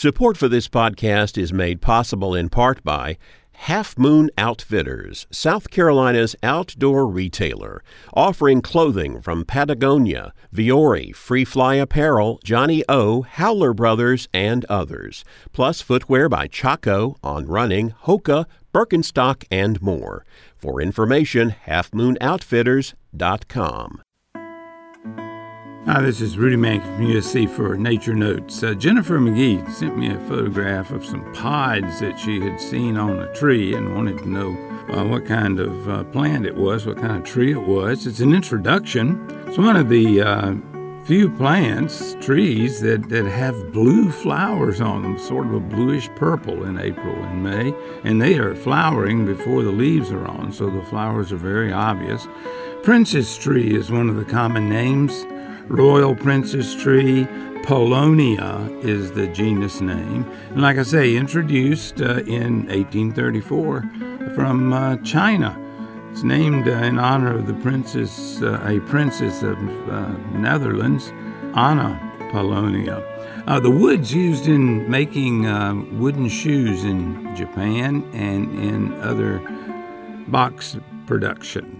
Support for this podcast is made possible in part by Half Moon Outfitters, South Carolina's outdoor retailer, offering clothing from Patagonia, Vuori, Free Fly Apparel, johnnie-O, Howler Brothers, and others, plus footwear by Chaco On Running, Hoka, Birkenstock, and more. For information, halfmoonoutfitters.com. Hi, this is Rudy Mancke from USC for Nature Notes. Uh, Jennifer McGee sent me a photograph of some pods that she had seen on a tree and wanted to know uh, what kind of uh, plant it was, what kind of tree it was. It's an introduction. It's one of the uh, few plants, trees that, that have blue flowers on them, sort of a bluish purple in April and May, and they are flowering before the leaves are on, so the flowers are very obvious. Princess tree is one of the common names. Royal Princess Tree. Paulownia is the genus name. And like I say, introduced uh, in 1834 from uh, China. It's named uh, in honor of the princess, uh, a princess of uh, Netherlands, Anna Paulowna. Uh, the wood's used in making wooden shoes in Japan and in other box production.